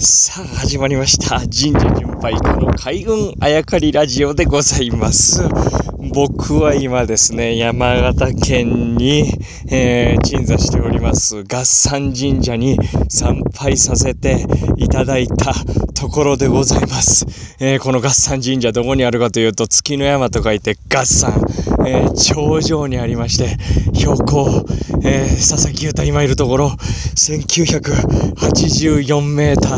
さあ、始まりました。神社巡拝家の海軍あやかりラジオでございます。僕は今ですね、山形県に、えー鎮座しております、合山神社に参拝させていただいたところでございます。えーこの合山神社どこにあるかというと、月の山と書いて合山、えー頂上にありまして、標高、えー佐々木優太今いるところ、1984メーター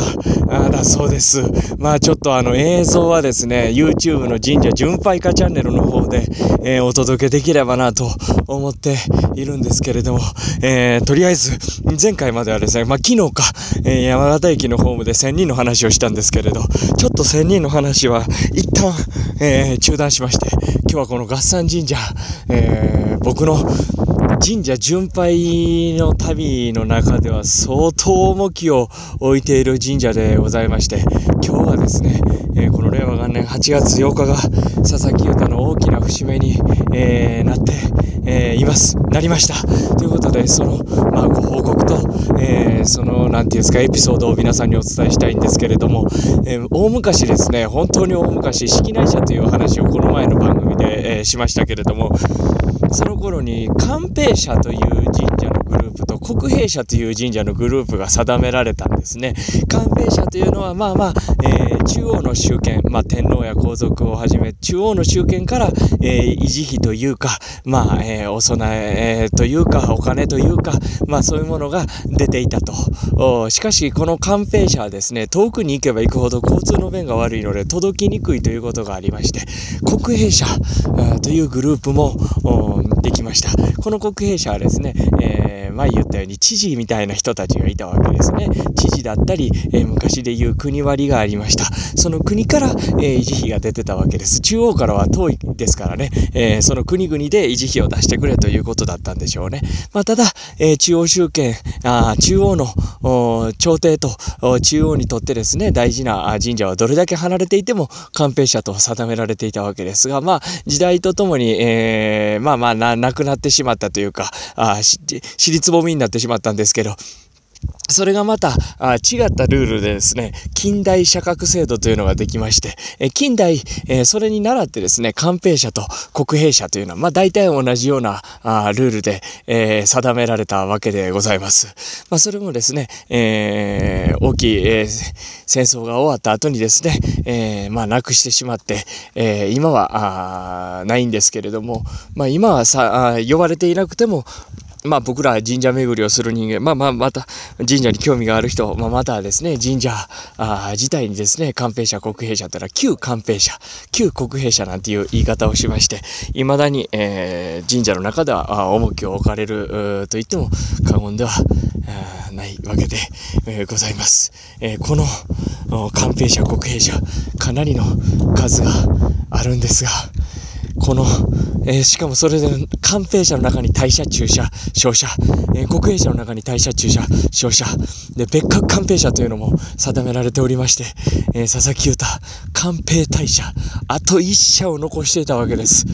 あーだそうです。まあちょっとあの映像はですね、YouTube の神社巡拝家チャンネルの方で、えーお届けできればなと思っているんですけれども、えーとりあえず、前回まではですね、まあ昨日か、えー山形駅のホームで1000人の話をしたんですけれど、ちょっと1000人の話は一旦、えー中断しまして、今日はこの合山神社、え僕の神社巡拝の旅の中では相当重きを置いている神社でございまして、今日はですね、えーこの令和元年8月8日が佐々木優太の大きな節目に、えーなって、えーいます。なりました。ということで、その、まあ、ご報告と、えーその、なんていうんですか、エピソードを皆さんにお伝えしたいんですけれども、えー大昔ですね、本当に大昔、式内社という話をこの前の番組で、えーしましたけれども、その頃に寛平社という神社グループと国平社という神社のグループが定められたんですね。寛平社というのはまあまあ、えー中央の集権、まあ天皇や皇族をはじめ中央の集権から、えー維持費というか、まあ、えーお供えというか、お金というか、まあそういうものが出ていたと。しかし、この寛平社はですね、遠くに行けば行くほど交通の便が悪いので届きにくいということがありまして、国平社というグループもできました。この国兵者はですね、えー前言ったように知事みたいな人たちがいたわけですね。知事だったり、えー昔で言う国割がありました。その国から、えー維持費が出てたわけです。中央からは遠いですからね、えーその国々で維持費を出してくれということだったんでしょうね。まあ、ただ、え中央集権、あ中央の朝廷と中央にとってですね、大事な神社はどれだけ離れていても官兵社と定められていたわけですが、まあ、時代とともに、えーまあまあな、なくなってしまったというか、あし尻つぼみになってしまったんですけど、それがまた違ったルールでですね、近代社格制度というのができまして、近代、それに倣ってですね、官兵社と国兵社というのは、まあ大体同じようなルールで、定められたわけでございます。まあそれもですね、えー大きい、戦争が終わった後にですね、えまあなくしてしまって、え今はないんですけれども、まあ今はさ、呼ばれていなくても、まあ僕ら神社巡りをする人間、まあまあまた神社に興味がある人、まあまたですね、神社あ自体にですね、官兵者、国兵者ってのは旧官兵者、旧国兵者なんていう言い方をしまして、未だに、えー神社の中では重きを置かれると言っても過言ではないわけで、えーございます。えーこの官兵者、国兵者、かなりの数があるんですが、この、えーしかもそれで、官兵者の中に大社、中社、小社、えー国営社の中に大社、中社、小社、で、別格官兵者というのも定められておりまして、えー佐々木優太、官兵大社、あと一社を残していたわけです。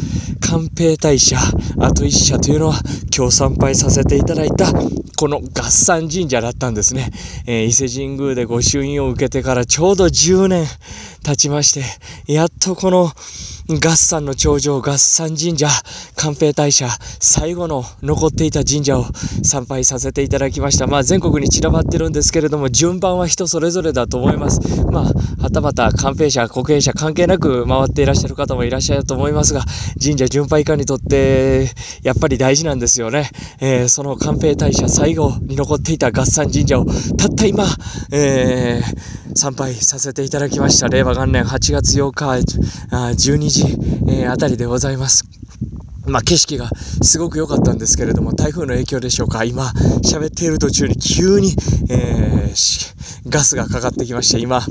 官兵大社、あと一社というのは、今日参拝させていただいた、この合山神社だったんですね。え伊勢神宮で御朱印を受けてからちょうど10年経ちまして、やっとこの合山の頂上、合山神社、官兵大社、最後の残っていた神社を参拝させていただきました。まあ全国に散らばってるんですけれども、順番は人それぞれだと思います。まあ、はたまた官兵者、国営者関係なく回っていらっしゃる方もいらっしゃると思いますが、神社巡拝家にとって、やっぱり大事なんですよね。えーその官兵大社最後に残っていた合山神社を、たった今、えー参拝させていただきました。令和元年8月8日、12時、えーあたりでございます。まあ景色がすごく良かったんですけれども、台風の影響でしょうか、今喋っている途中に急に、えーガスがかかってきまして、今、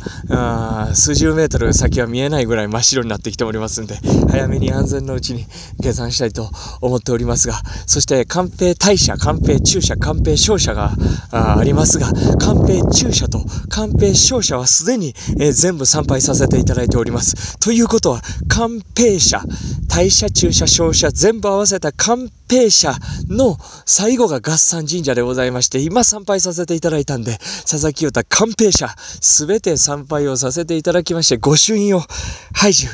数十メートル先は見えないぐらい真っ白になってきておりますんで、早めに安全のうちに下山したいと思っておりますが、そして官兵大社、官兵中社、官兵小社がありますが、官兵中社と官兵小社はすでに、えー全部参拝させていただいております。ということは、官兵社、大社、中社、小社、全部合わせた官兵社の最後が合山神社でございまして、今参拝させていただいたんで、佐々木優太官兵者、すべて参拝をさせていただきまして、御朱印を拝受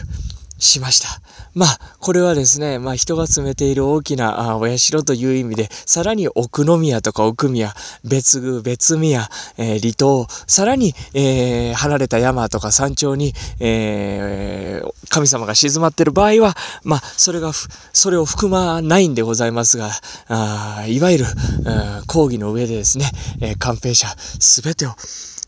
しました。まあ、これはですね、まあ、人が詰めている大きなあお社という意味で、さらに奥宮とか奥宮、別宮、別宮、えー、離島、さらに、えー、離れた山とか山頂に、えー、神様が静まっている場合は、まあ、それが、それを含まないんでございますが、あいわゆる、講義の上でですね、えー、関係者すべてを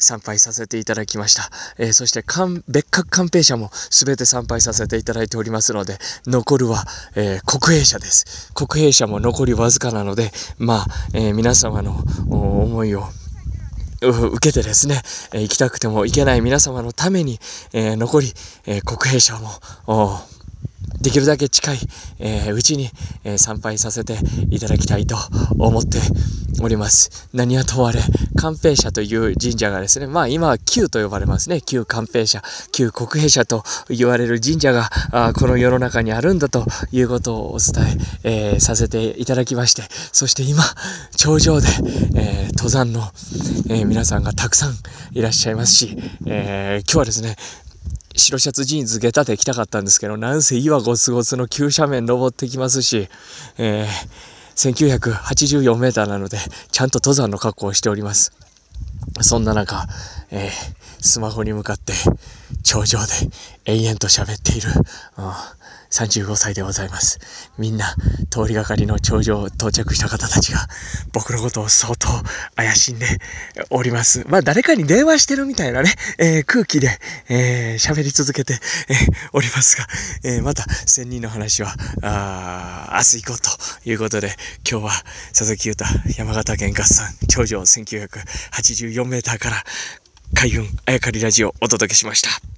参拝させていただきました。えー、そして別格関係者も全て参拝させていただいておりますので、残るは、えー、国営者です。国営者も残りわずかなので、まあ、えー、皆様の思いを受けてですね、え行きたくても行けない皆様のために、え残り、え国営者もできるだけ近い、えー、うちに、えー、参拝させていただきたいと思っております。何はとあれ、寛平社という神社がですね、まあ今は旧と呼ばれますね。旧寛平社、旧国平社と言われる神社があこの世の中にあるんだということをお伝ええー、させていただきまして、そして今、頂上で、え登山の、え皆さんがたくさんいらっしゃいますし、え今日はですね、白シャツジーンズ下駄で来たかったんですけど、なんせ岩ゴツゴツの急斜面登ってきますし、えー、1984メーターなので、ちゃんと登山の格好をしております。そんな中、えー、スマホに向かって頂上で延々と喋っている、うん35歳でございます。みんな、通りがかりの頂上到着した方たちが、僕のことを相当怪しんでおります。まあ、誰かに電話してるみたいなね、えー、空気で、えー、喋り続けて、えー、おりますが、えまた、千人の話は、あ明日行こうということで、今日は佐々木優太山形県合算頂上1984メーターから海運あやかりラジオをお届けしました。